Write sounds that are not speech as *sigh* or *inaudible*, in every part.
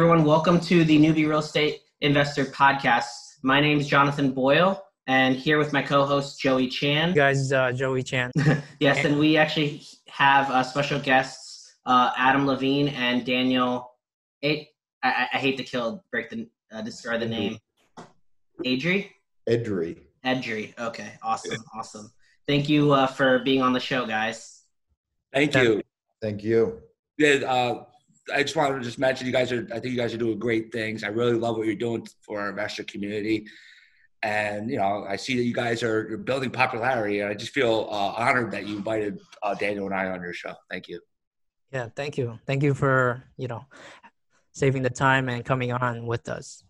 everyone. Welcome to the Newbie Real Estate Investor Podcast. My name is Jonathan Boyle, and here with my co-host Joey Chan. You guys, uh, Joey Chan. *laughs* yes, and we actually have uh, special guests uh, Adam Levine and Daniel. I, I, I hate to kill, break the, uh, destroy the name. Adri. Edry. Edry. Okay, awesome, awesome. Thank you uh, for being on the show, guys. Thank you. Thank you. Yeah, uh, I just wanted to just mention you guys are. I think you guys are doing great things. I really love what you're doing for our investor community, and you know I see that you guys are you're building popularity, and I just feel uh, honored that you invited uh, Daniel and I on your show. Thank you. Yeah, thank you. Thank you for, you know, saving the time and coming on with us.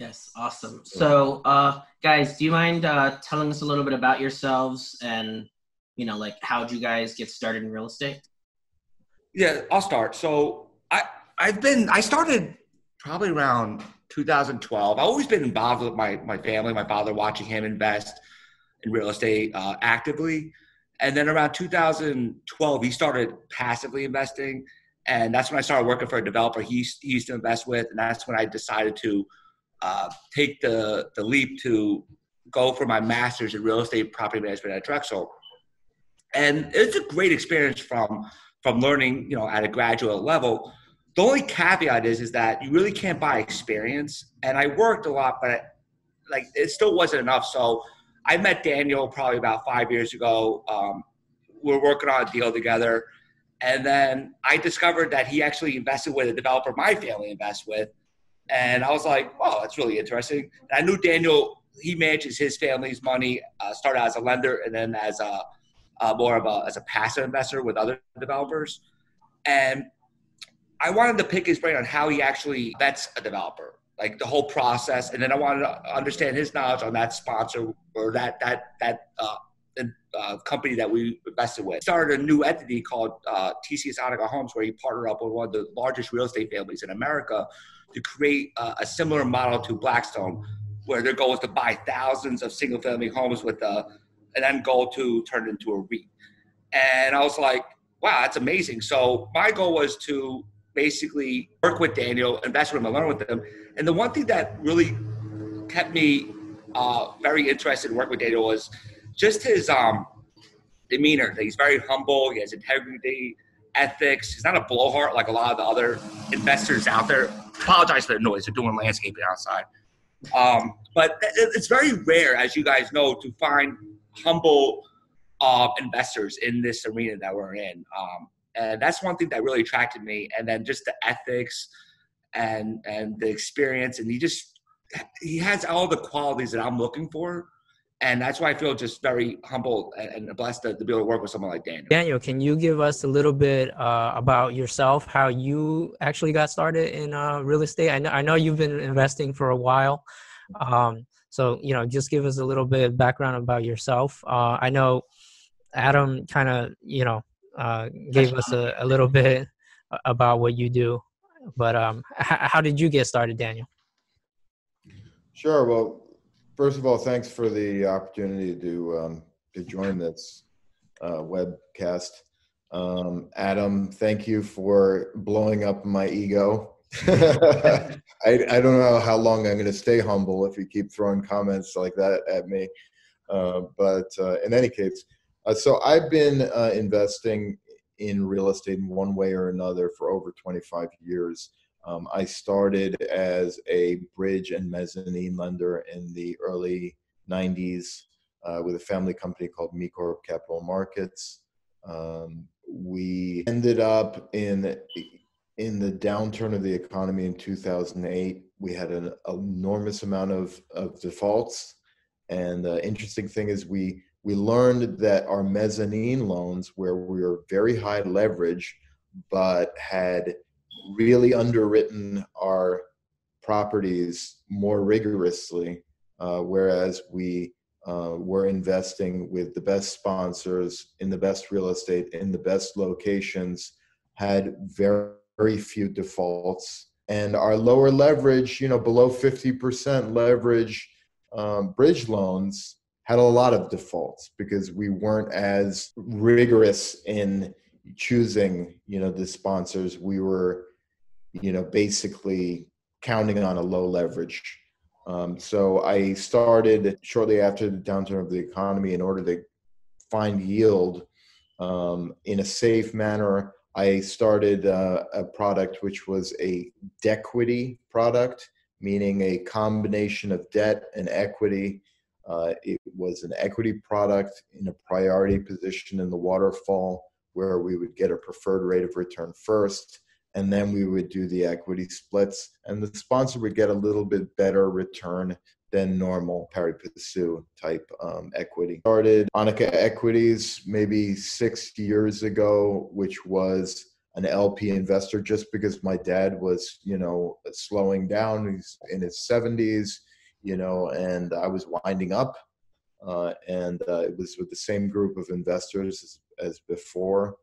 Yes, awesome. So, uh, guys, do you mind uh, telling us a little bit about yourselves and, you know, like how'd you guys get started in real estate? Yeah, I'll start. So I I've been I started probably around 2012. I've always been involved with my my family, my father, watching him invest in real estate uh, actively, and then around 2012 he started passively investing, and that's when I started working for a developer he he used to invest with, and that's when I decided to uh, take the the leap to go for my master's in real estate property management at Drexel, and it's a great experience from from learning, you know, at a graduate level. The only caveat is is that you really can't buy experience. And I worked a lot, but like it still wasn't enough. So I met Daniel probably about five years ago. Um, we we're working on a deal together, and then I discovered that he actually invested with a developer my family invests with, and I was like, "Wow, that's really interesting." And I knew Daniel; he manages his family's money. Uh, started as a lender, and then as a uh, more of a as a passive investor with other developers, and I wanted to pick his brain on how he actually vets a developer, like the whole process, and then I wanted to understand his knowledge on that sponsor or that that that uh, uh, company that we invested with. Started a new entity called uh, TCS Annika Homes, where he partnered up with one of the largest real estate families in America to create uh, a similar model to Blackstone, where their goal is to buy thousands of single-family homes with a an end goal to turn into a REIT. And I was like, wow, that's amazing. So my goal was to basically work with Daniel, and invest with him, and learn with him. And the one thing that really kept me uh, very interested in working with Daniel was just his um, demeanor. He's very humble. He has integrity, ethics. He's not a blowhard like a lot of the other investors out there. Apologize for the noise. They're doing landscaping outside. Um, but it's very rare, as you guys know, to find humble uh, investors in this arena that we're in. Um, and that's one thing that really attracted me. And then just the ethics and and the experience, and he just he has all the qualities that I'm looking for. And that's why I feel just very humble and, and blessed to, to be able to work with someone like Daniel. Daniel, can you give us a little bit uh, about yourself, how you actually got started in uh, real estate? I know, I know you've been investing for a while. Um, so, you know, just give us a little bit of background about yourself. Uh, I know Adam kind of, you know, uh, gave us a, a little bit about what you do. But um, h- how did you get started, Daniel? Sure. Well, first of all, thanks for the opportunity to um, to join this uh, webcast. Um, Adam, thank you for blowing up my ego. *laughs* I, I don't know how long I'm going to stay humble if you keep throwing comments like that at me. Uh, but uh, in any case, uh, so I've been uh, investing in real estate in one way or another for over 25 years. Um, I started as a bridge and mezzanine lender in the early 90s uh, with a family company called MeCorp Capital Markets. Um, we ended up in in the downturn of the economy in 2008. We had an enormous amount of, of defaults, and the interesting thing is we we learned that our mezzanine loans, where we were very high leverage, but had really underwritten our properties more rigorously, uh, whereas we uh, were investing with the best sponsors in the best real estate in the best locations, had very, very few defaults, and our lower leverage, you know, below 50% leverage um, bridge loans had a lot of defaults because we weren't as rigorous in choosing, you know, the sponsors. We were you know, basically counting on a low leverage. Um, so I started shortly after the downturn of the economy in order to find yield um, in a safe manner. I started uh, a product which was a dequity product, meaning a combination of debt and equity. Uh, it was an equity product in a priority position in the waterfall where we would get a preferred rate of return first and then we would do the equity splits and the sponsor would get a little bit better return than normal pari passu type um, equity. Started Anika equities maybe six years ago which was an lp investor just because my dad was you know slowing down. He's in his 70s you know and i was winding up uh, and uh, it was with the same group of investors as, as before.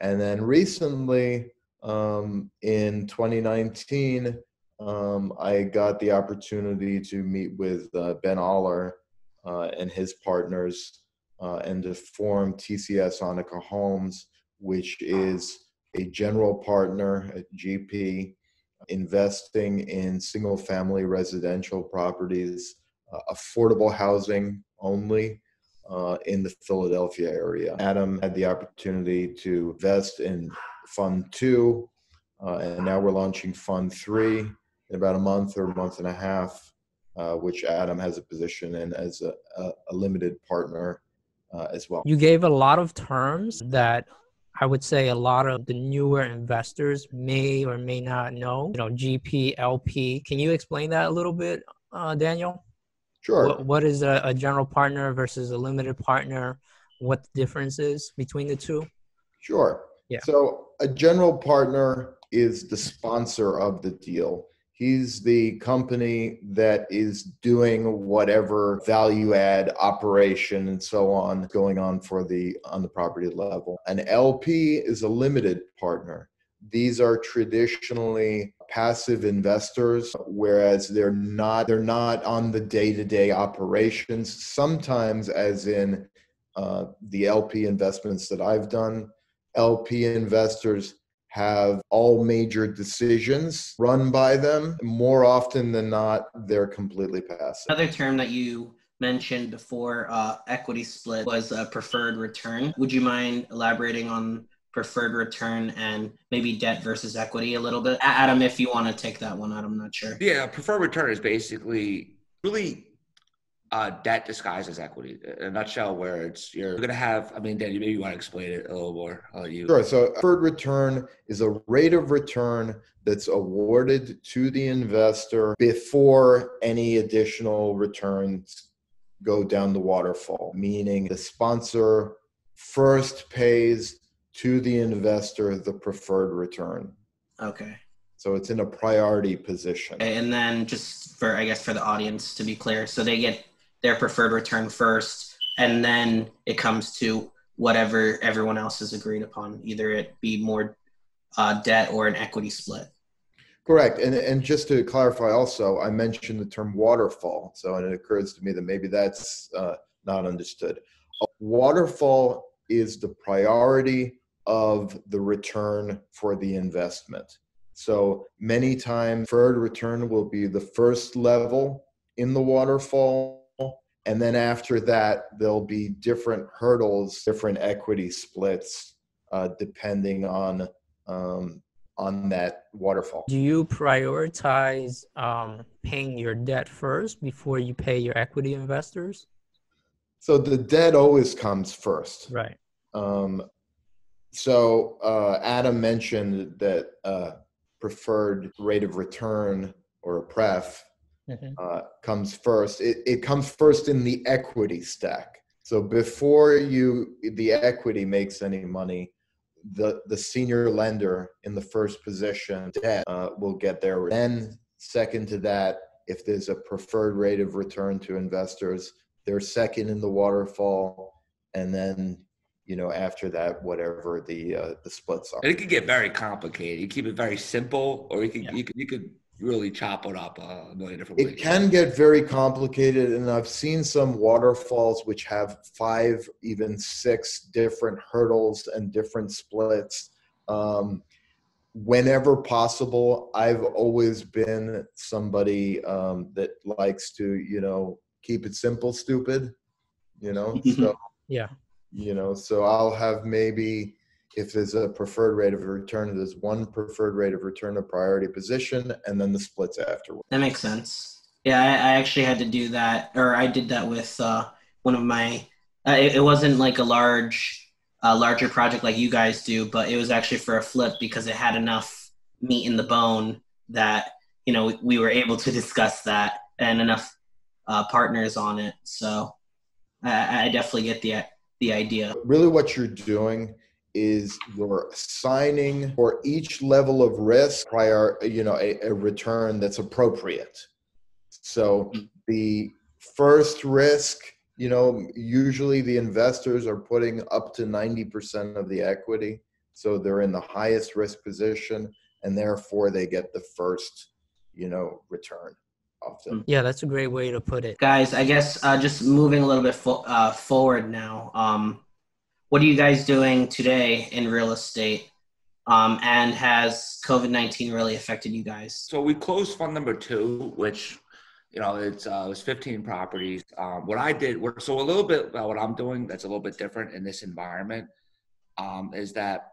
And then recently um, in 2019, um, I got the opportunity to meet with uh, Ben Aller uh, and his partners uh, and to form TCS Anika Homes, which is a general partner at GP investing in single family residential properties, uh, affordable housing only. Uh, in the Philadelphia area. Adam had the opportunity to invest in Fund Two, uh, and now we're launching Fund Three in about a month or a month and a half, uh, which Adam has a position in as a, a, a limited partner uh, as well. You gave a lot of terms that I would say a lot of the newer investors may or may not know. You know, GP, LP. Can you explain that a little bit, uh, Daniel? Sure. What, what is a, a general partner versus a limited partner? What the difference is between the two? Sure. Yeah. So a general partner is the sponsor of the deal. He's the company that is doing whatever value add operation and so on going on for the on the property level. An LP is a limited partner. These are traditionally passive investors whereas they're not they're not on the day-to-day operations sometimes as in uh, the lp investments that i've done LP investors have all major decisions run by them. More often than not, they're completely passive. Another term that you mentioned before uh, equity split was a preferred return. Would you mind elaborating on preferred return and maybe debt versus equity a little bit? Adam, if you want to take that one out, I'm not sure. Yeah, preferred return is basically really uh, debt disguised as equity. In a nutshell, where it's you're going to have. I mean, Dan, you maybe you want to explain it a little more. I'll you. Sure. So, preferred return is a rate of return that's awarded to the investor before any additional returns go down the waterfall. Meaning, the sponsor first pays to the investor the preferred return. Okay. So it's in a priority position. And then just for I guess for the audience to be clear, so they get their preferred return first, and then it comes to whatever everyone else has agreed upon, either it be more uh, debt or an equity split. Correct. And, and just to clarify also, I mentioned the term waterfall. So and it occurs to me that maybe that's uh, not understood. A waterfall is the priority of the return for the investment. So many times, preferred return will be the first level in the waterfall and then after that there'll be different hurdles different equity splits uh, depending on um, on that waterfall. Do you prioritize um, paying your debt first before you pay your equity investors? So the debt always comes first. Right. Um, so uh, adam mentioned that uh, preferred rate of return or a pref mm-hmm. uh, comes first. It, it comes first in the equity stack. So before you the equity makes any money, the the senior lender in the first position debt uh, will get there. Then second to that, if there's a preferred rate of return to investors, they're second in the waterfall, and then you know after that whatever the uh, the splits are. And it could get very complicated. You keep it very simple, or you could yeah. you could you could really chop it up a million different ways. It can get very complicated, and I've seen some waterfalls which have five, even six different hurdles and different splits. Um, whenever possible, I've always been somebody um, that likes to, you know, keep it simple, stupid, you know. *laughs* so yeah, you know, so I'll have maybe if there's a preferred rate of return, there's one preferred rate of return of priority position, and then the splits afterward. That makes sense. Yeah, I, I actually had to do that, or I did that with uh, one of my. Uh, it, it wasn't like a large a larger project like you guys do, but it was actually for a flip because it had enough meat in the bone that you know we were able to *laughs* discuss that and enough uh, partners on it. So I, I definitely get the the idea. Really, what you're doing is you're assigning for each level of risk prior, you know, a, a return that's appropriate. So mm-hmm. the first risk you know, usually the investors are putting up to 90% of the equity. So they're in the highest risk position and therefore they get the first, you know, return often. Yeah, that's a great way to put it. Guys, I guess uh, just moving a little bit fo- uh, forward now. Um, what are you guys doing today in real estate? Um, and has COVID 19 really affected you guys? So we closed fund number two, which you know, it's uh, it was 15 properties. Um, what I did, so a little bit about what I'm doing that's a little bit different in this environment um, is that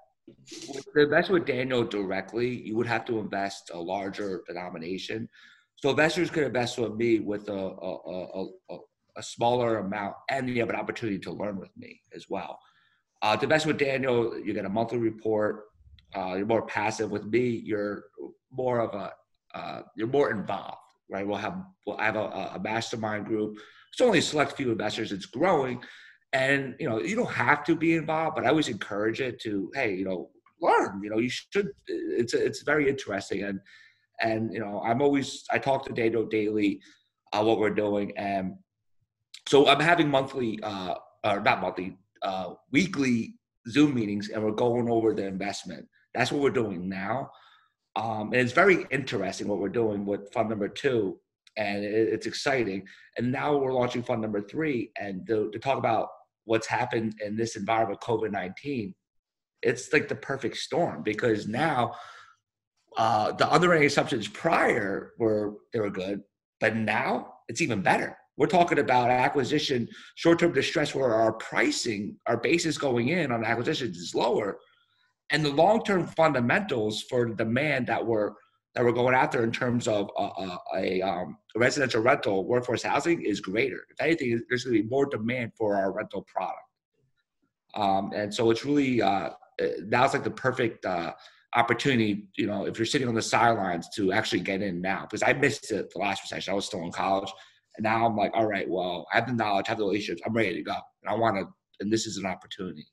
to invest with Daniel directly, you would have to invest a larger denomination. So investors could invest with me with a, a, a, a smaller amount, and you have an opportunity to learn with me as well. Uh, invest with Daniel, you get a monthly report. Uh, you're more passive. With me, you're more of a uh, you're more involved right? We'll have we'll have a, a mastermind group. It's only a select few investors. It's growing, and you know you don't have to be involved, but I always encourage it to hey, you know, learn. You know, you should. It's it's very interesting, and and you know I'm always I talk to Dado daily, uh, what we're doing, and so I'm having monthly, uh, or not monthly, uh, weekly Zoom meetings, and we're going over the investment. That's what we're doing now. Um, and it's very interesting what we're doing with fund number two, and it, it's exciting. And now we're launching fund number three, and to, to talk about what's happened in this environment, COVID nineteen, it's like the perfect storm because now uh, the underwriting assumptions prior were they were good, but now it's even better. We're talking about acquisition, short-term distress, where our pricing, our basis going in on acquisitions is lower and the long-term fundamentals for the demand that we're that we're going after in terms of a, a, a um, residential rental workforce housing is greater. If anything, there's going to be more demand for our rental product. Um, and so it's really uh, now's like the perfect uh, opportunity. You know, if you're sitting on the sidelines to actually get in now, because I missed it the last recession. I was still in college, and now I'm like, all right, well, I have the knowledge, I have the relationships, I'm ready to go, and I want to. And this is an opportunity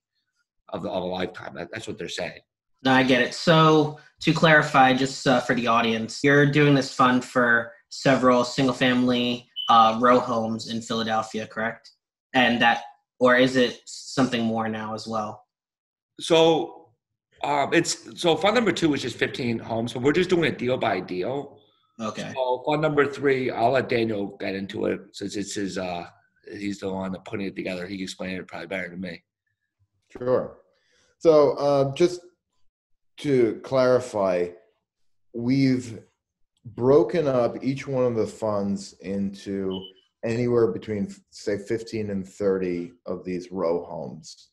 of, the, of a lifetime. That, that's what they're saying. No, I get it. So to clarify, just uh, for the audience, you're doing this fund for several single-family uh, row homes in Philadelphia, correct? And that, or is it something more now as well? So um, it's so fund number two is just 15 homes, but we're just doing it deal by deal. Okay. So fund number three, I'll let Daniel get into it since it's his. uh He's the one that putting it together. He can explain it probably better than me. Sure. So uh, just to clarify, we've broken up each one of the funds into anywhere between say 15 and 30 of these row homes.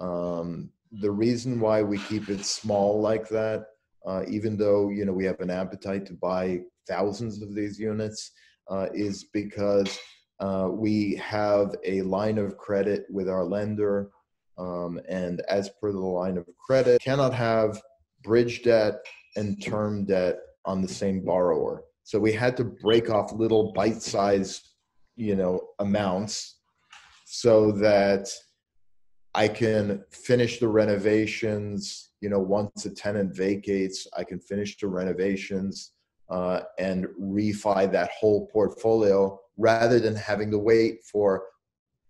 Um, the reason why we keep it small like that, uh, even though you know we have an appetite to buy thousands of these units, uh, is because uh, we have a line of credit with our lender um, and as per the line of credit, cannot have bridge debt and term debt on the same borrower. So we had to break off little bite-sized, you know, amounts so that I can finish the renovations. You know, once a tenant vacates, I can finish the renovations uh, and refi that whole portfolio rather than having to wait for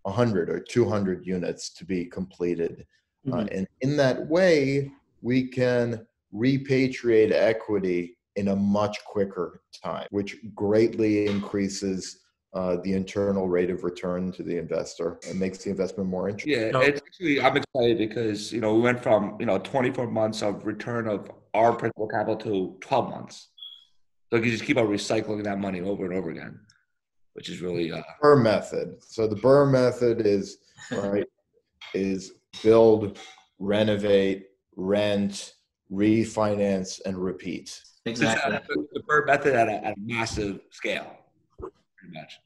100 or 200 units to be completed. Uh, mm-hmm. Uh, and in that way, we can repatriate equity in a much quicker time, which greatly increases uh, the internal rate of return to the investor. It makes the investment more interesting. Yeah, it's actually I'm excited because you know we went from you know 24 months of return of our principal capital to 12 months. So you just keep on recycling that money over and over again, which is really uh, BRRRR method. So the BRRRR method is right is build, renovate, rent, refinance, and repeat. Exactly. the, BRRRR method at a, at a massive scale, pretty much.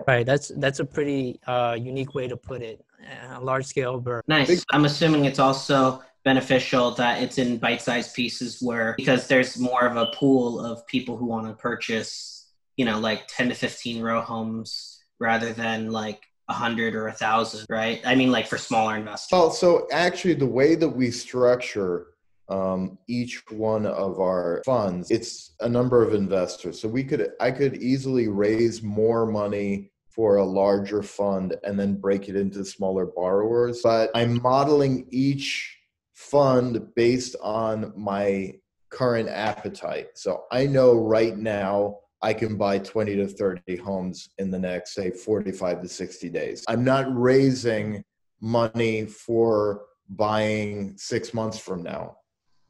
*laughs* Right. That's that's a pretty uh, unique way to put it. A large scale burn. Nice. I'm assuming it's also beneficial that it's in bite-sized pieces where because there's more of a pool of people who want to purchase, you know, like 10 to 15 row homes rather than like a hundred or a thousand, right? I mean, like for smaller investors. Well, so actually, the way that we structure um, each one of our funds, it's a number of investors. So we could, I could easily raise more money for a larger fund and then break it into smaller borrowers. But I'm modeling each fund based on my current appetite. So I know right now I can buy 20 to 30 homes in the next, say, 45 to 60 days. I'm not raising money for buying six months from now.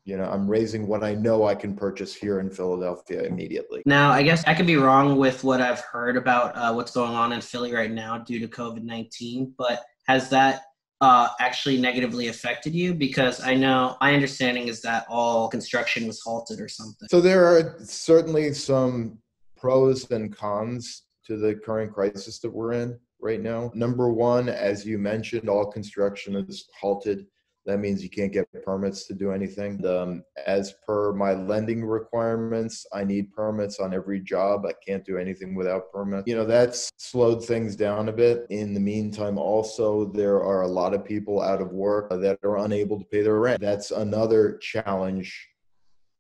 You know, I'm raising what I know I can purchase here in Philadelphia immediately. Now, I guess I could be wrong with what I've heard about uh, what's going on in Philly right now due to COVID 19, but has that uh, actually negatively affected you? Because I know my understanding is that all construction was halted or something. So there are certainly some pros and cons to the current crisis that we're in right now. Number one, as you mentioned, all construction is halted. That means you can't get permits to do anything. Um, as per my lending requirements, I need permits on every job. I can't do anything without permits. You know, that's slowed things down a bit. In the meantime, also, there are a lot of people out of work that are unable to pay their rent. That's another challenge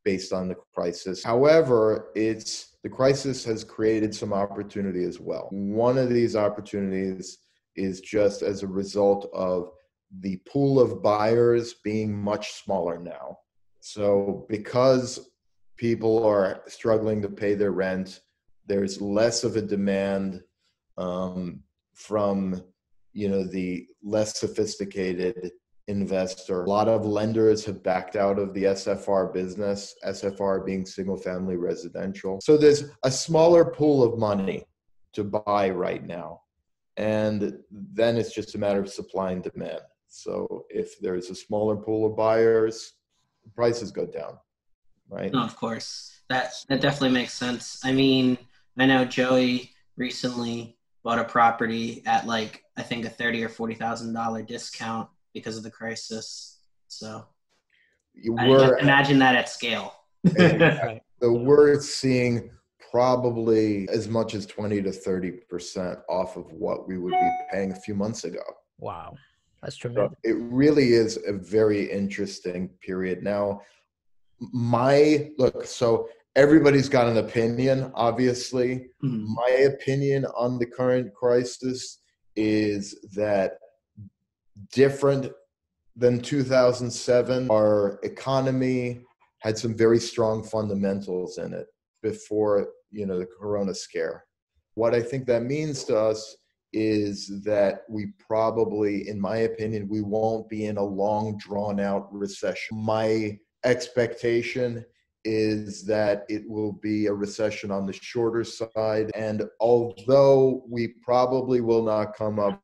based on the crisis. However, it's the crisis has created some opportunity as well. One of these opportunities is just as a result of the pool of buyers being much smaller now. So, because people are struggling to pay their rent, there's less of a demand um, from you know the less sophisticated investor. A lot of lenders have backed out of the SFR business, SFR being single family residential. So there's a smaller pool of money to buy right now. And then it's just a matter of supply and demand. So if there's a smaller pool of buyers, prices go down, right? No, of course. That that definitely makes sense. I mean, I know Joey recently bought a property at like I think a thirty or forty thousand dollar discount because of the crisis. So I We're, imagine that at scale. *laughs* Right. so we're seeing probably as much as 20 to 30% off of what we would be paying a few months ago. Wow. That's So it really is a very interesting period. Now, my look, so everybody's got an opinion, obviously. Mhm. My opinion on the current crisis is that different than 2007, our economy had some very strong fundamentals in it before, you know, the corona scare. What I think that means to us is that we probably, in my opinion, we won't be in a long drawn out recession. My expectation is that it will be a recession on the shorter side. And although we probably will not come up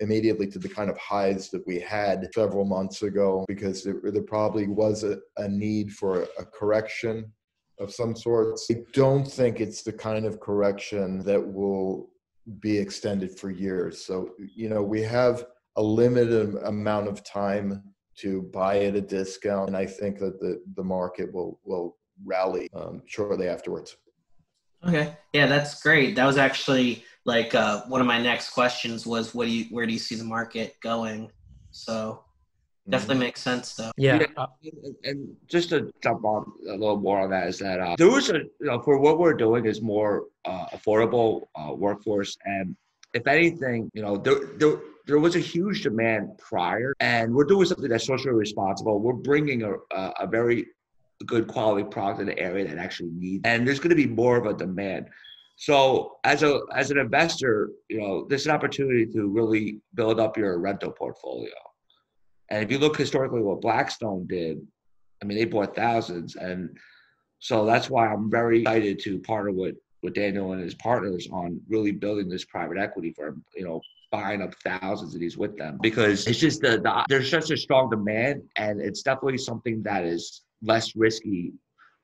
immediately to the kind of highs that we had several months ago, because there, there probably was a, a need for a correction of some sorts. I don't think it's the kind of correction that will be extended for years. So, you know, we have a limited amount of time to buy at a discount, and I think that the, the market will will rally um, shortly afterwards. Okay. Yeah, that's great. That was actually like uh, one of my next questions was what do you where do you see the market going? So definitely makes sense though. Yeah. Yeah. uh, And, and just to jump on a little more on that is that uh, there was a you know for what we're doing is more uh, affordable uh, workforce and if anything you know there, there there was a huge demand prior and we're doing something that's socially responsible we're bringing a, a, a very good quality product in the area that actually needs and there's going to be more of a demand So as a as an investor, you know, there's an opportunity to really build up your rental portfolio. And if you look historically what Blackstone did, I mean, they bought thousands, and so that's why I'm very excited to partner with with Daniel and his partners on really building this private equity firm. You know, buying up thousands of these with them because it's just the, the there's such a strong demand, and it's definitely something that is less risky.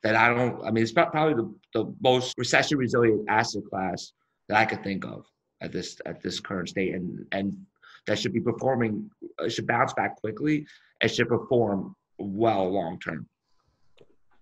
That I don't. I mean, it's probably the, the most recession resilient asset class that I could think of at this at this current state, and and that should be performing should bounce back quickly and should perform well long term.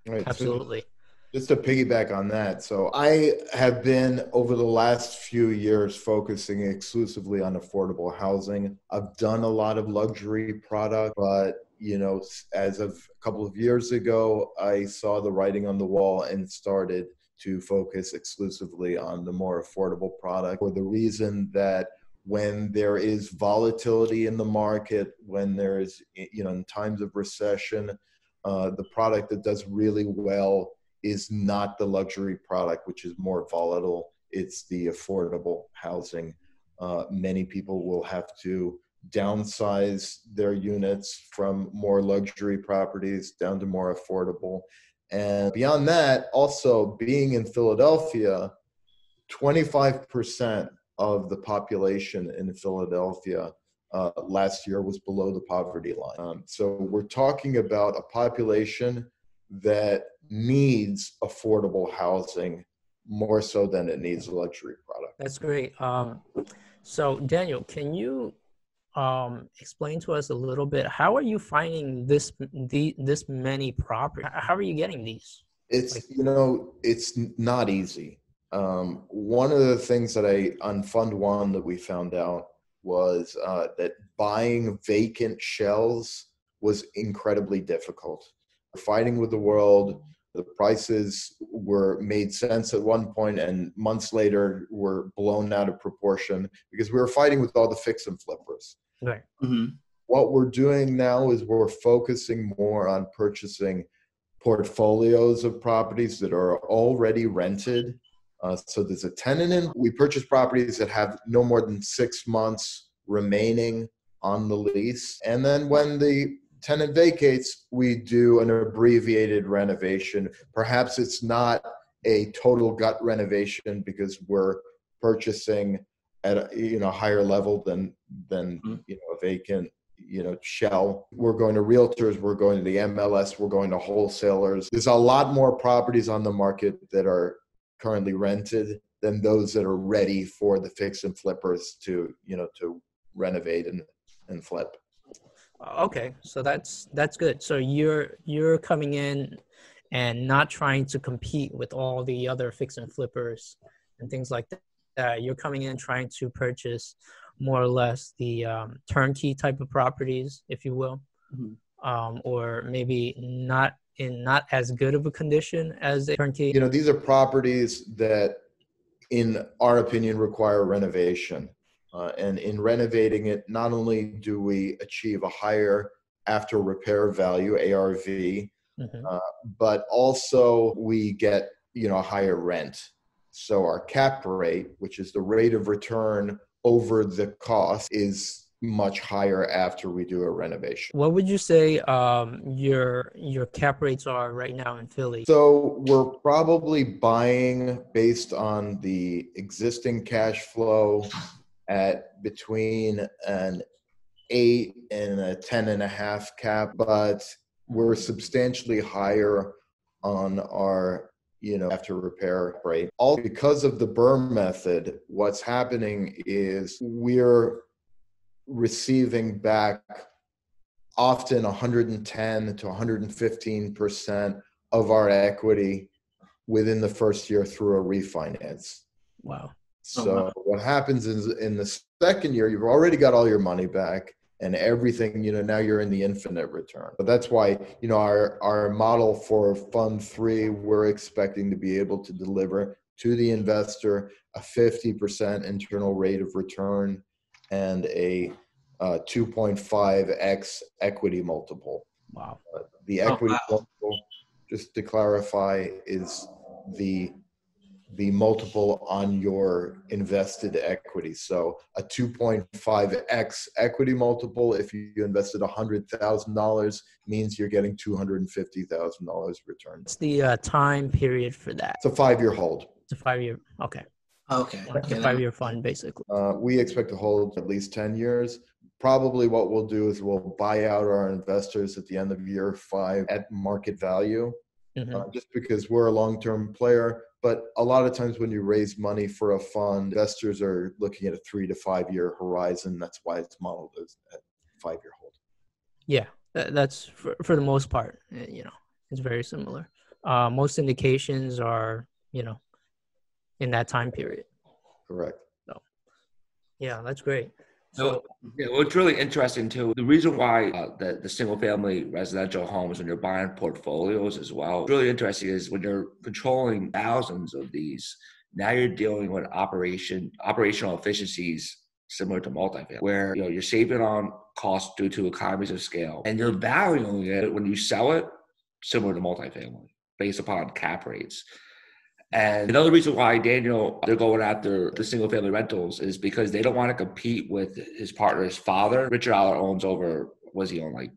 Right. Absolutely. So just to piggyback on that, so I have been over the last few years focusing exclusively on affordable housing. I've done a lot of luxury product, but you know, as of a couple of years ago, I saw the writing on the wall and started to focus exclusively on the more affordable product for the reason that when there is volatility in the market, when there is, you know, in times of recession, uh, the product that does really well is not the luxury product, which is more volatile. It's the affordable housing. Uh, many people will have to downsize their units from more luxury properties down to more affordable. And beyond that, also being in Philadelphia, 25% of the population in Philadelphia uh, last year was below the poverty line. Um, so we're talking about a population that needs affordable housing more so than it needs a luxury product. That's great. Um, so Daniel, can you um, explain to us a little bit how are you finding this the, this many properties? How are you getting these? It's like, you know it's not easy. Um, one of the things that I on Fund One that we found out was uh, that buying vacant shells was incredibly difficult. We're fighting with the world, the prices were made sense at one point and months later were blown out of proportion because we were fighting with all the fix and flippers. Right. Mm-hmm. What we're doing now is we're focusing more on purchasing portfolios of properties that are already rented uh, so there's a tenant in. We purchase properties that have no more than six months remaining on the lease. And then when the tenant vacates, we do an abbreviated renovation. Perhaps it's not a total gut renovation because we're purchasing at a you know higher level than than mm-hmm. you know a vacant you know shell we're going to realtors we're going to the mls we're going to wholesalers there's a lot more properties on the market that are currently rented than those that are ready for the fix and flippers to you know to renovate and and flip. Okay. So that's that's good. So you're you're coming in and not trying to compete with all the other fix and flippers and things like that. You're coming in trying to purchase more or less the um, turnkey type of properties if you will. Mm-hmm. um, or maybe not in not as good of a condition as a turnkey? You know, these are properties that, in our opinion, require renovation. Uh, and in renovating it, not only do we achieve a higher after repair value (ARV), mm-hmm. uh, but also we get you know a higher rent. So our cap rate, which is the rate of return over the cost, is much higher after we do a renovation. What would you say um, your your cap rates are right now in Philly? So we're probably buying based on the existing cash flow at between an eight and a ten and a half cap, but we're substantially higher on our you know after repair rate all because of the BRRRR method what's happening is we're receiving back often 110 to 115 percent of our equity within the first year through a refinance. Wow. Oh, so oh, wow. what happens is in the second year, you've already got all your money back and everything, you know, now you're in the infinite return. But that's why, you know, our, our model for fund three, we're expecting to be able to deliver to the investor a 50% internal rate of return and a uh, 2.5x equity multiple. Wow. Uh, the equity oh, wow. multiple, just to clarify, is the the multiple on your invested equity. So a 2.5x equity multiple, if you invested $100,000, means you're getting $250,000 return. What's the uh, time period for that? It's a five-year hold. It's a five year. Okay. Okay. It's okay a five year fund, basically. Uh, we expect to hold at least 10 years. Probably what we'll do is we'll buy out our investors at the end of year five at market value. Mhm. uh, just because we're a long-term player. But a lot of times when you raise money for a fund, investors are looking at a three to five-year horizon. That's why it's modeled as a five-year hold. Yeah, that's for, for the most part. uh, You know, it's very similar. Uh, most indications are, you know, in that time period. Correct. So, Yeah, that's great. So, yeah, what's really interesting too, the reason why uh, the, the single family residential homes, when you're buying portfolios as well, really interesting is when you're controlling thousands of these, now you're dealing with operation operational efficiencies similar to multifamily, where you know you're saving on costs due to economies of scale, and you're valuing it when you sell it similar to multifamily based upon cap rates. And another reason why Daniel they're going after the single family rentals is because they don't want to compete with his partner's father. Richard Aller owns over was he on like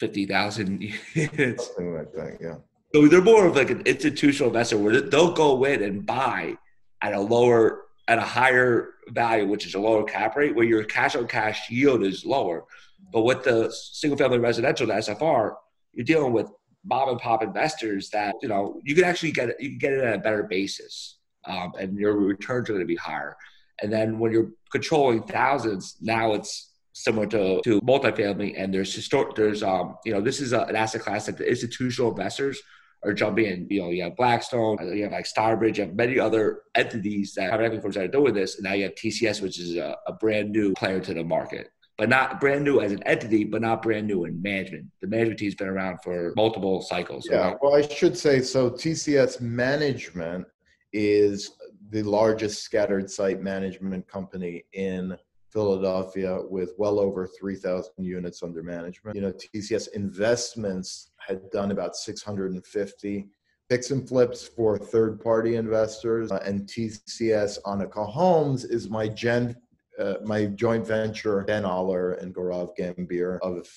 fifty thousand *laughs* units. Something like that. Yeah. So they're more of like an institutional investor where they'll go in and buy at a lower at a higher value, which is a lower cap rate, where your cash on cash yield is lower. But with the single family residential, the SFR, you're dealing with mom and pop investors that you know you can actually get it, you can get it at a better basis, um, and your returns are going to be higher. And then when you're controlling thousands, now it's similar to, to multifamily, and there's historic, there's um, you know, this is a, an asset class that the institutional investors are jumping in. You know, you have Blackstone, you have like Starbridge, you have many other entities that private equity firms that are doing this, and now you have TCS, which is a, a brand new player to the market. But not brand new as an entity, but not brand new in management. The management team's been around for multiple cycles. Yeah. Well, I should say so. TCS Management is the largest scattered site management company in Philadelphia with well over 3,000 units under management. You know, TCS Investments had done about 650 fix and flips for third party investors. Uh, and TCS Annika Homes is my gen, uh, my joint venture, Ben Aller and Gaurav Gambhir of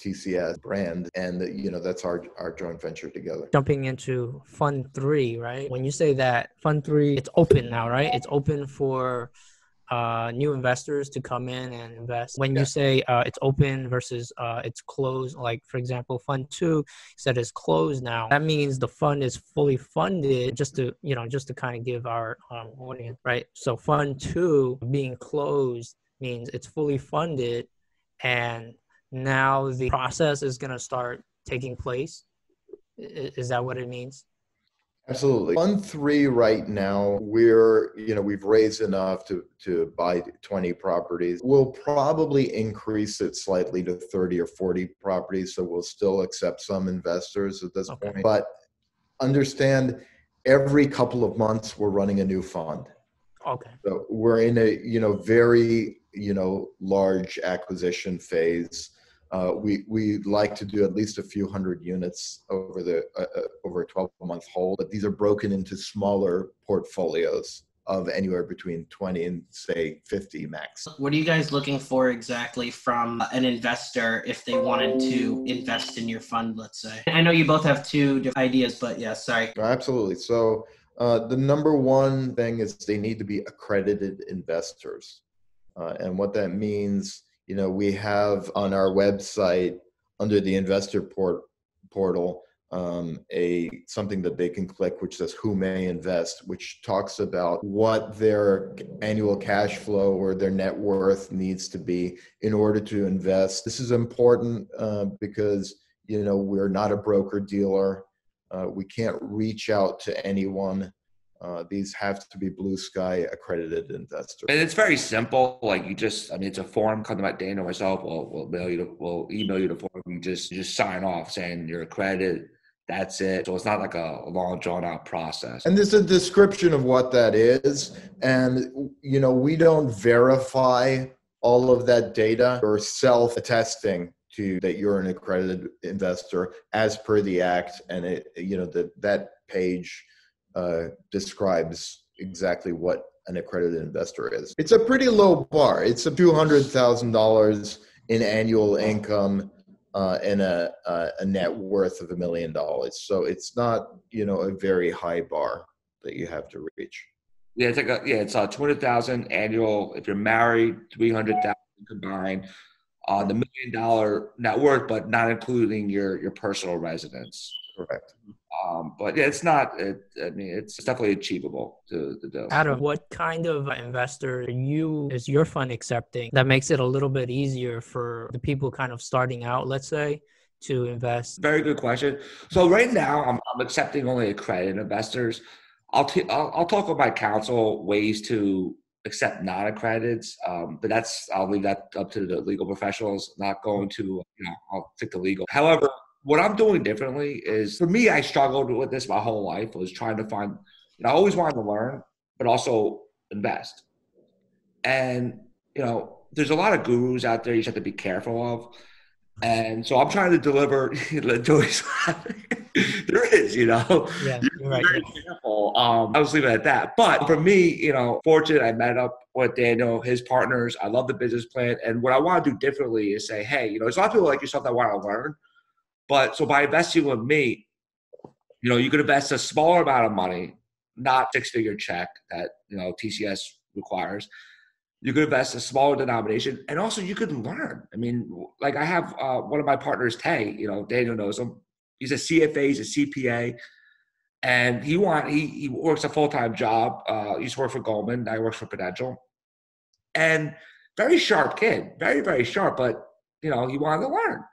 TCS brand. And, you know, that's our, our joint venture together. Jumping into Fund Three, right? When you say that Fund Three, it's open now, right? It's open for uh, new investors to come in and invest. When Yeah. you say uh, it's open versus uh, it's closed, like for example, Fund Two said it's closed now. That means the fund is fully funded. Just to you know, just to kind of give our um, audience, right? So Fund Two being closed means it's fully funded, and now the process is going to start taking place. Is that what it means? Absolutely. Fund three right now, we're, you know, we've raised enough to, to buy 20 properties. We'll probably increase it slightly to 30 or 40 properties. So we'll still accept some investors at this Okay. point. But understand every couple of months, we're running a new fund. Okay. So we're in a, you know, very, you know, large acquisition phase. Uh, we we like to do at least a few hundred units over the uh, uh, over a 12 month hold, but these are broken into smaller portfolios of anywhere between 20 and say 50 max. What are you guys looking for exactly from an investor if they wanted to invest in your fund, let's say? I know you both have two different ideas, but yeah, sorry. Absolutely. So uh, the number one thing is they need to be accredited investors, uh, and what that means, you know, we have on our website under the investor port portal um, a something that they can click which says who may invest which talks about what their annual cash flow or their net worth needs to be in order to invest. This is important uh, because you know we're not a broker dealer uh, we can't reach out to anyone uh, these have to be blue sky accredited investors And it's very simple. Like you just, I mean, it's a form. Come to my Daniel myself. We'll, we'll mail you. The, we'll email you the form. You just, you just sign off saying you're accredited. That's it. So it's not like a long drawn out process. And there's a description of what that is. And, you know, we don't verify all of that data or self attesting to that you're an accredited investor as per the act. And it, you know, that that page uh, describes exactly what an accredited investor is. It's a pretty low bar. It's a few hundred thousand dollars in annual income uh, and a, a, a net worth of a million dollars. So it's not you know a very high bar that you have to reach. Yeah, it's like a, yeah, it's a two hundred thousand annual. If you're married, three hundred thousand combined. Uh, the million dollar net worth, but not including your your personal residence. Correct. Um, but yeah, it's not. It, I mean, it's definitely achievable to, to do. Adam, what kind of investor you is your fund accepting that makes it a little bit easier for the people kind of starting out, let's say, to invest? Very good question. So right now, I'm, I'm accepting only accredited investors. I'll, t- I'll I'll talk with my counsel ways to accept non-accredited, um, but that's I'll leave that up to the legal professionals. Not going to you know I'll stick to legal. However, what I'm doing differently is for me, I struggled with this my whole life. Was trying to find, you know, I always wanted to learn, but also invest. And you know, there's a lot of gurus out there you just have to be careful of. And so I'm trying to deliver. *laughs* *laughs* There is, you know. Yeah, you're right. Very careful. Um, I was leaving it at that. But for me, you know, fortunate I met up with Daniel, his partners. I love the business plan. And what I want to do differently is say, hey, you know, there's a lot of people like yourself that want to learn. But so by investing with me, you know, you could invest a smaller amount of money, not six figure check that, you know, TCS requires. You could invest a smaller denomination and also you could learn. I mean, like I have uh, one of my partners, Tay, you know, Daniel knows him. He's a CFA, he's a CPA. And he want he, he works a full time job. Uh, he used to work for Goldman. Now he works for Prudential, and very sharp kid, very very sharp. But you know he wanted to learn,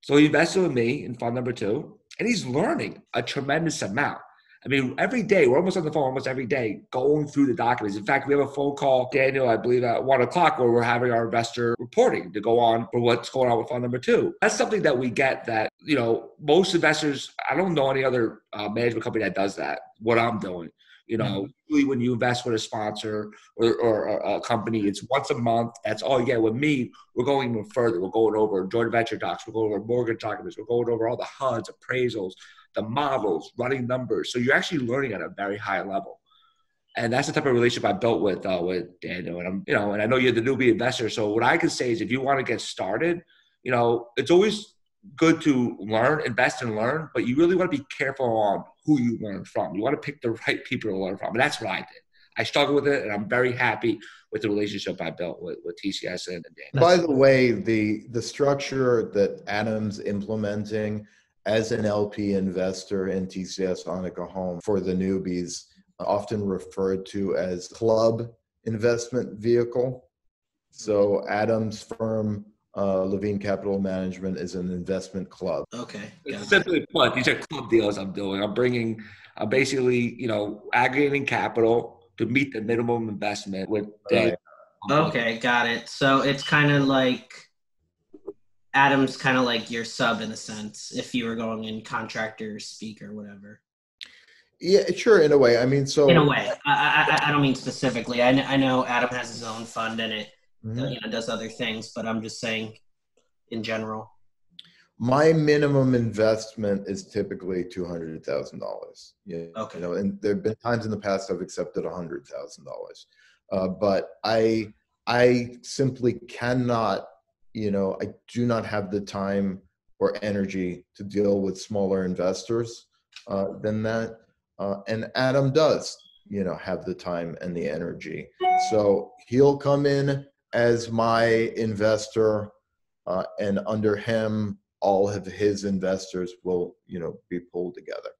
so he invested with me in fund number two, and he's learning a tremendous amount. I mean, every day, we're almost on the phone almost every day going through the documents. In fact, we have a phone call, Daniel, I believe at one o'clock, where we're having our investor reporting to go on for what's going on with fund number two. That's something that we get that, you know, most investors, I don't know any other uh, management company that does that, what I'm doing. You know, usually when you invest with a sponsor or, or a company, it's once a month. That's all you get. With me, we're going even further. We're going over joint venture docs. We're going over mortgage documents. We're going over all the HUDs, appraisals, the models, running numbers. So you're actually learning at a very high level. And that's the type of relationship I built with uh, with Daniel. And I'm, you know, and I know you're the newbie investor. So what I can say is, if you want to get started, you know, it's always good to learn, invest and learn, but you really want to be careful on who you learn from. You want to pick the right people to learn from. And that's what I did. I struggled with it, and I'm very happy with the relationship I built with, with TCS and Dan. By the way, the the structure that Adam's implementing as an LP investor in TCS Anika Home for the newbies, often referred to as club investment vehicle. So mm-hmm. Adam's firm uh, Levine Capital Management is an investment club. Okay. It's simply put, these are club deals I'm doing. I'm bringing, I'm basically, you know, aggregating capital to meet the minimum investment with. Right. Okay, got it. So it's kind of like Adam's kind of like your sub in a sense, if you were going in contractor speak or whatever. Yeah, sure. In a way, I mean, so In a way, I, I, I don't mean specifically. I, kn- I know Adam has his own fund and it Mhm. you know does other things, but I'm just saying in general. my minimum investment is typically two hundred thousand dollars. Yeah, Okay. you know, and there have been times in the past I've accepted a hundred thousand dollars, uh, but I I simply cannot, you know, I do not have the time or energy to deal with smaller investors uh, than that, uh, and Adam does, you know, have the time and the energy. So he'll come in as my investor, uh, and under him all of his investors will you know be pulled together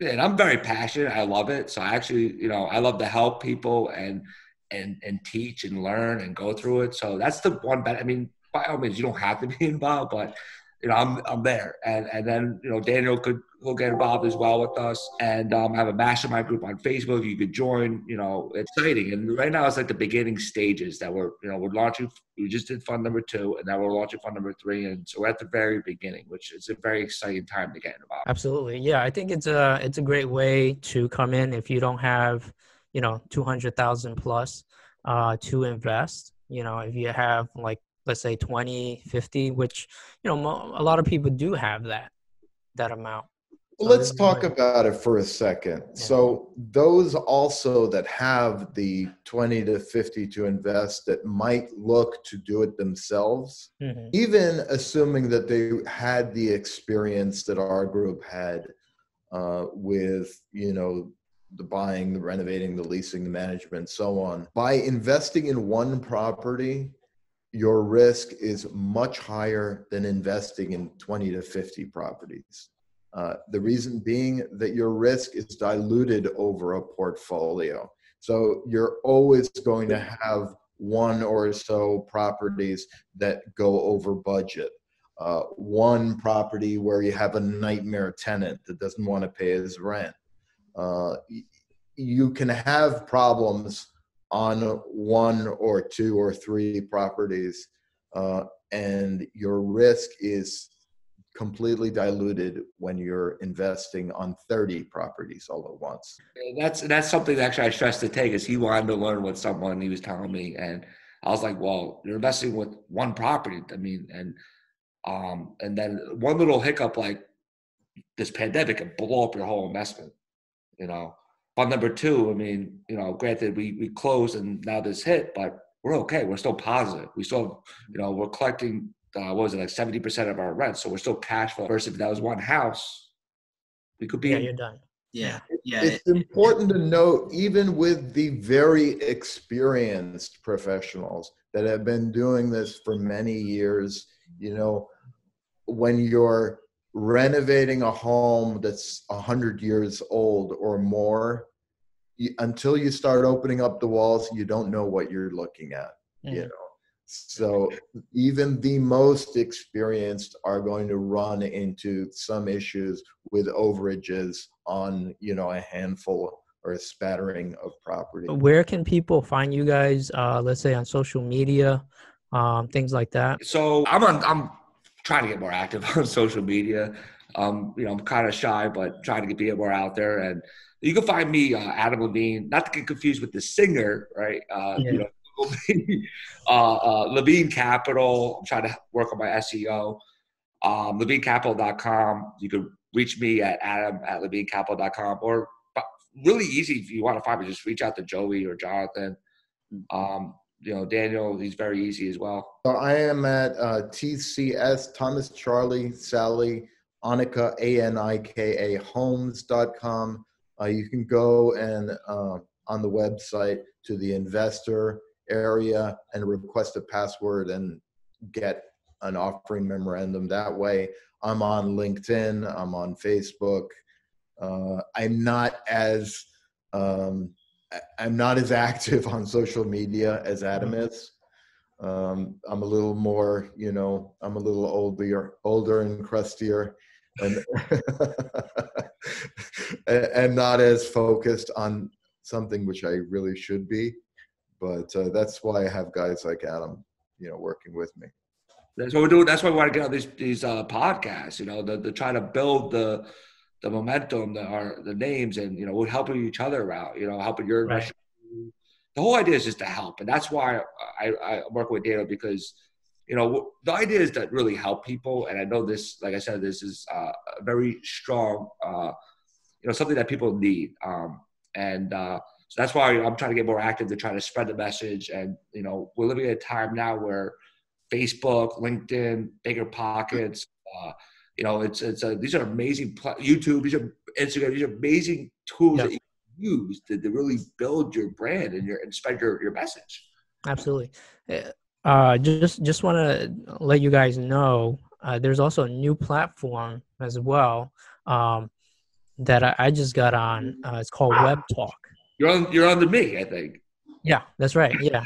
and I'm very passionate. I love it. So I actually, you know, I love to help people and and and teach and learn and go through it. So that's the one bet. I mean, by all means, you don't have to be *laughs* involved, but you know, I'm I'm there. And and then you know, Daniel could will get involved as well with us. And um, have a mastermind group on Facebook. You could join. You know, exciting. And right now, it's like the beginning stages that we're you know we're launching. We just did fund number two, and now we're launching fund number three. And so we're at the very beginning, which is a very exciting time to get involved. Absolutely. Yeah, I think it's a it's a great way to come in if you don't have, you know, 200,000 plus uh to invest. You know, if you have like let's say 20, 50, which, you know, a lot of people do have that that amount. Let's talk about it for a second. So those also that have the 20 to 50 to invest that might look to do it themselves, Mhm. even assuming that they had the experience that our group had uh, with, you know, the buying, the renovating, the leasing, the management, so on. By investing in one property, your risk is much higher than investing in 20 to 50 properties. Uh, the reason being that your risk is diluted over a portfolio. So you're always going to have one or so properties that go over budget. Uh, one property where you have a nightmare tenant that doesn't want to pay his rent. Uh, you can have problems on one or two or three properties, uh, and your risk is completely diluted when you're investing on 30 properties all at once. That's that's something that actually I stressed to Tay is he wanted to learn with someone he was telling me and I was like, well, you're investing with one property. I mean, and um, and then one little hiccup like this pandemic can blow up your whole investment, you know. But number two, I mean, you know, granted we we closed and now this hit, but we're okay. We're still positive. We still, you know, we're collecting uh, what was it like seventy percent of our rent, so we're still cash flow. Versus if that was one house, we could be Yeah, you're done. Yeah, yeah. It's important to note, even with the very experienced professionals that have been doing this for many years, you know, when you're renovating a home that's 100 years old or more, you, until you start opening up the walls, you don't know what you're looking at, you Mhm. know. So even the most experienced are going to run into some issues with overages on, you know, a handful or a spattering of property. Where can people find you guys? Uh, let's say on social media, um, things like that. So I'm on. I'm trying to get more active *laughs* on social media. Um, you know, I'm kind of shy, but trying to get be more out there. And you can find me, uh, Adam Levine. Not to get confused with the singer, right? Uh, Yeah. You know, *laughs* uh, uh, Levine Capital. I'm trying to work on my SEO. Um, LevineCapital.com. You can reach me at Adam at LevineCapital.com or really easy if you want to find me. Just reach out to Joey or Jonathan. Um, you know, Daniel. He's very easy as well. So I am at uh, TCS, Thomas Charlie Sally Anika, A N I K A homes.com. Uh, you can go and uh, on the website to the investor area and request a password and get an offering memorandum that way. I'm on LinkedIn, I'm on Facebook. Uh, I'm not as um, I'm not as *laughs* active on social media as Adam is. Um, I'm a little more, you know, I'm a little older, older and crustier, and *laughs* and not as focused on something which I really should be. But uh, that's why I have guys like Adam, you know, working with me. That's what we're doing. That's why we want to get on these these uh, podcasts. You know, to, to try to build the the momentum, the our the names, and you know, we're helping each other out. You know, helping your Right. The whole idea is just to help, and that's why I, I work with Daniel because you know the idea is to really help people. And I know this, like I said, this is uh, a very strong, uh, you know, something that people need. Um, and uh, so that's why I'm trying to get more active to try to spread the message. And you know, we're living in a time now where Facebook, LinkedIn, BiggerPockets. Uh, you know, it's it's a, these are amazing pla- YouTube, these are Instagram, these are amazing tools Yeah. that you can use to, to really build your brand and your and spread your, your message. Absolutely. Uh, just just want to let you guys know uh, there's also a new platform as well um, that I, I just got on. Uh, it's called Web Talk. You're on you're on to me, I think. Yeah, that's right. Yeah,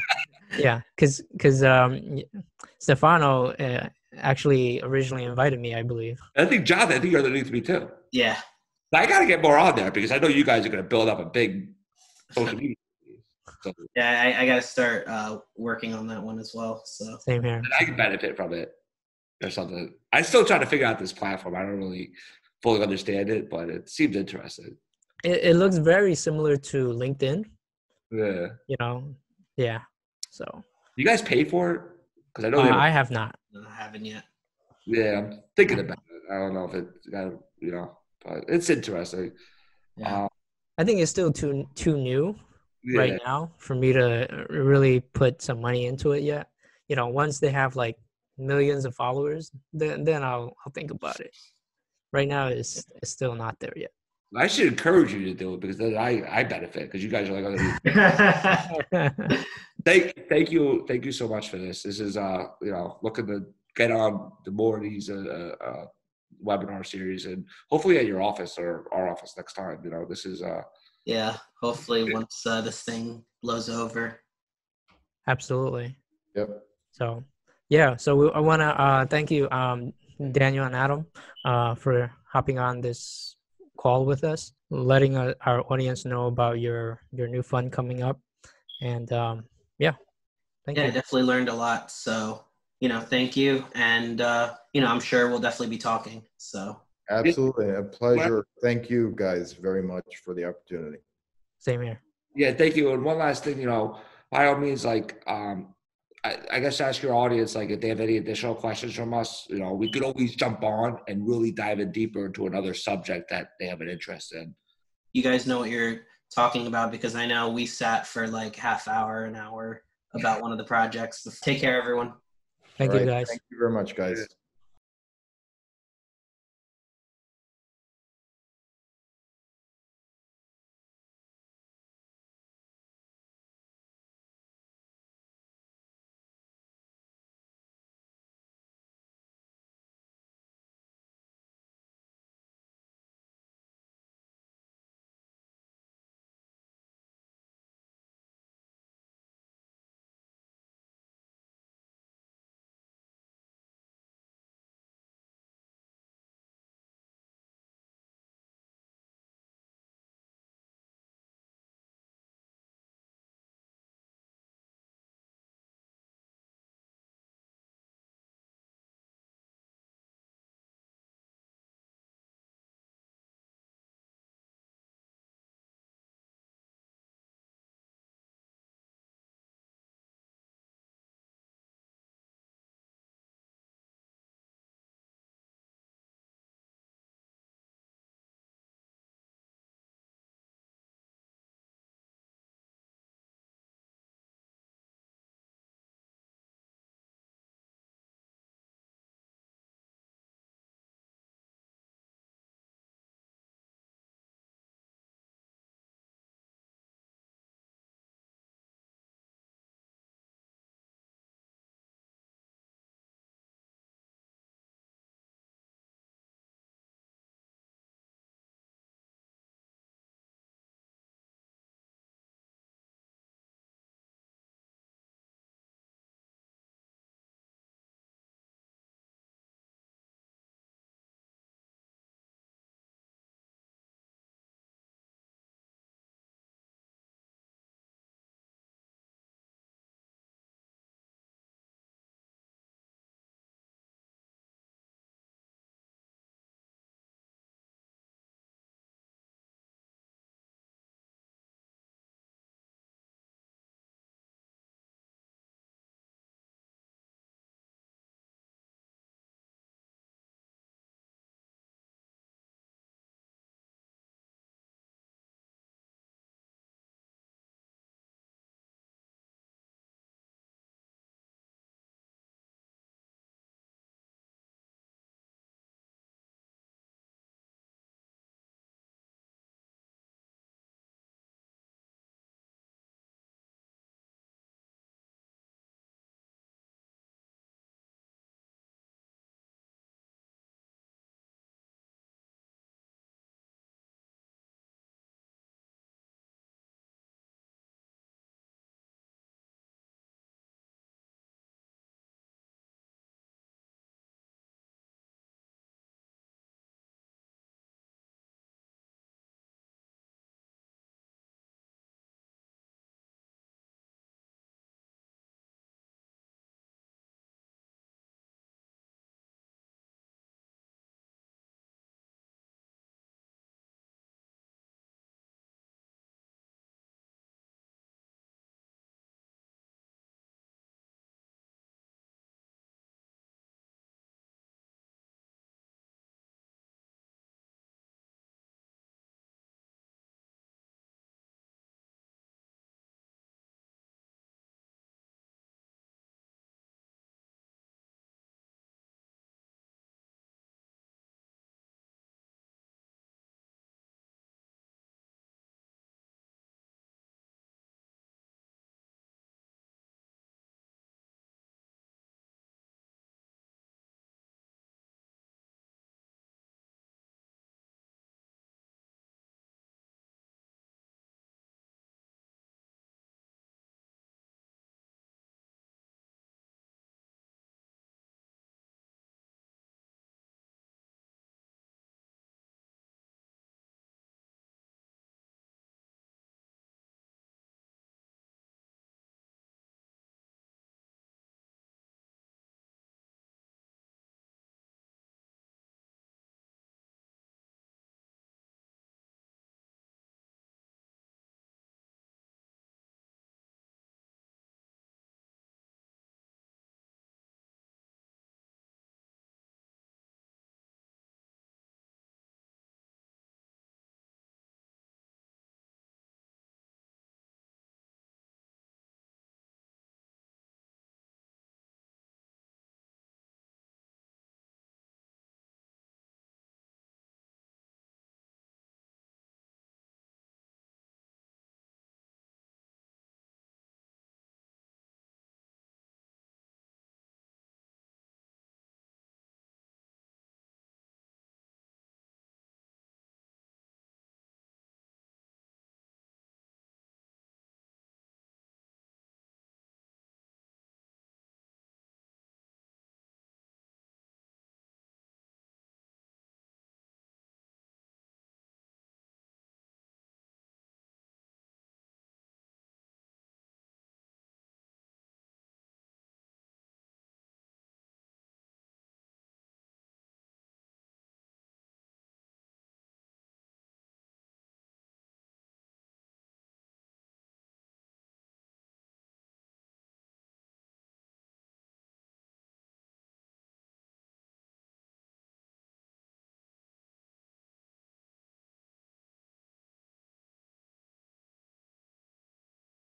yeah. Because because um, Stefano uh, actually originally invited me, I believe. I think Jonathan, I think you're underneath me too. Yeah. I got to get more on there because I know you guys are going to build up a big social media. So Yeah, I, I got to start uh, working on that one as well. So Same here. and I can benefit from it or something. I still try to figure out this platform. I don't really fully understand it, but it seems interesting. It, it looks very similar to LinkedIn. Yeah. You know. Yeah. So You guys pay for it? Because I know uh, I have not. I haven't yet. Yeah, I'm thinking about it. I don't know if it got you know but it's interesting. Yeah. Um, I think it's still too too new yeah. right now for me to really put some money into it yet. You know, once they have like millions of followers, then then I'll I'll think about it. Right now, it's it's still not there yet. I should encourage you to do it because then I I benefit because you guys are like, oh, *laughs* thank thank you thank you so much for this. This is uh you know looking to get on the more of these uh, uh webinar series and hopefully at your office or our office next time. You know this is uh yeah. Hopefully, once uh, this thing blows over. Absolutely. Yep. So yeah, so we, I want to uh, thank you, um, Daniel and Adam, uh, for hopping on this call with us, letting our, our audience know about your your new fund coming up, and um, yeah, thank you. yeah, I you. definitely learned a lot. So, you know, thank you. And, uh, you know, I'm sure we'll definitely be talking. So, Absolutely. A pleasure. Thank you guys very much for the opportunity. Same here. Yeah, thank you. And one last thing, you know, by all means, like, um, I, I guess ask your audience, like, if they have any additional questions from us, you know, we could always jump on and really dive in deeper into another subject that they have an interest in. you guys know what you're talking about because I know we sat for like half hour, an hour about one of the projects. Take care, everyone. Thank All you, right. guys. Thank you very much, guys.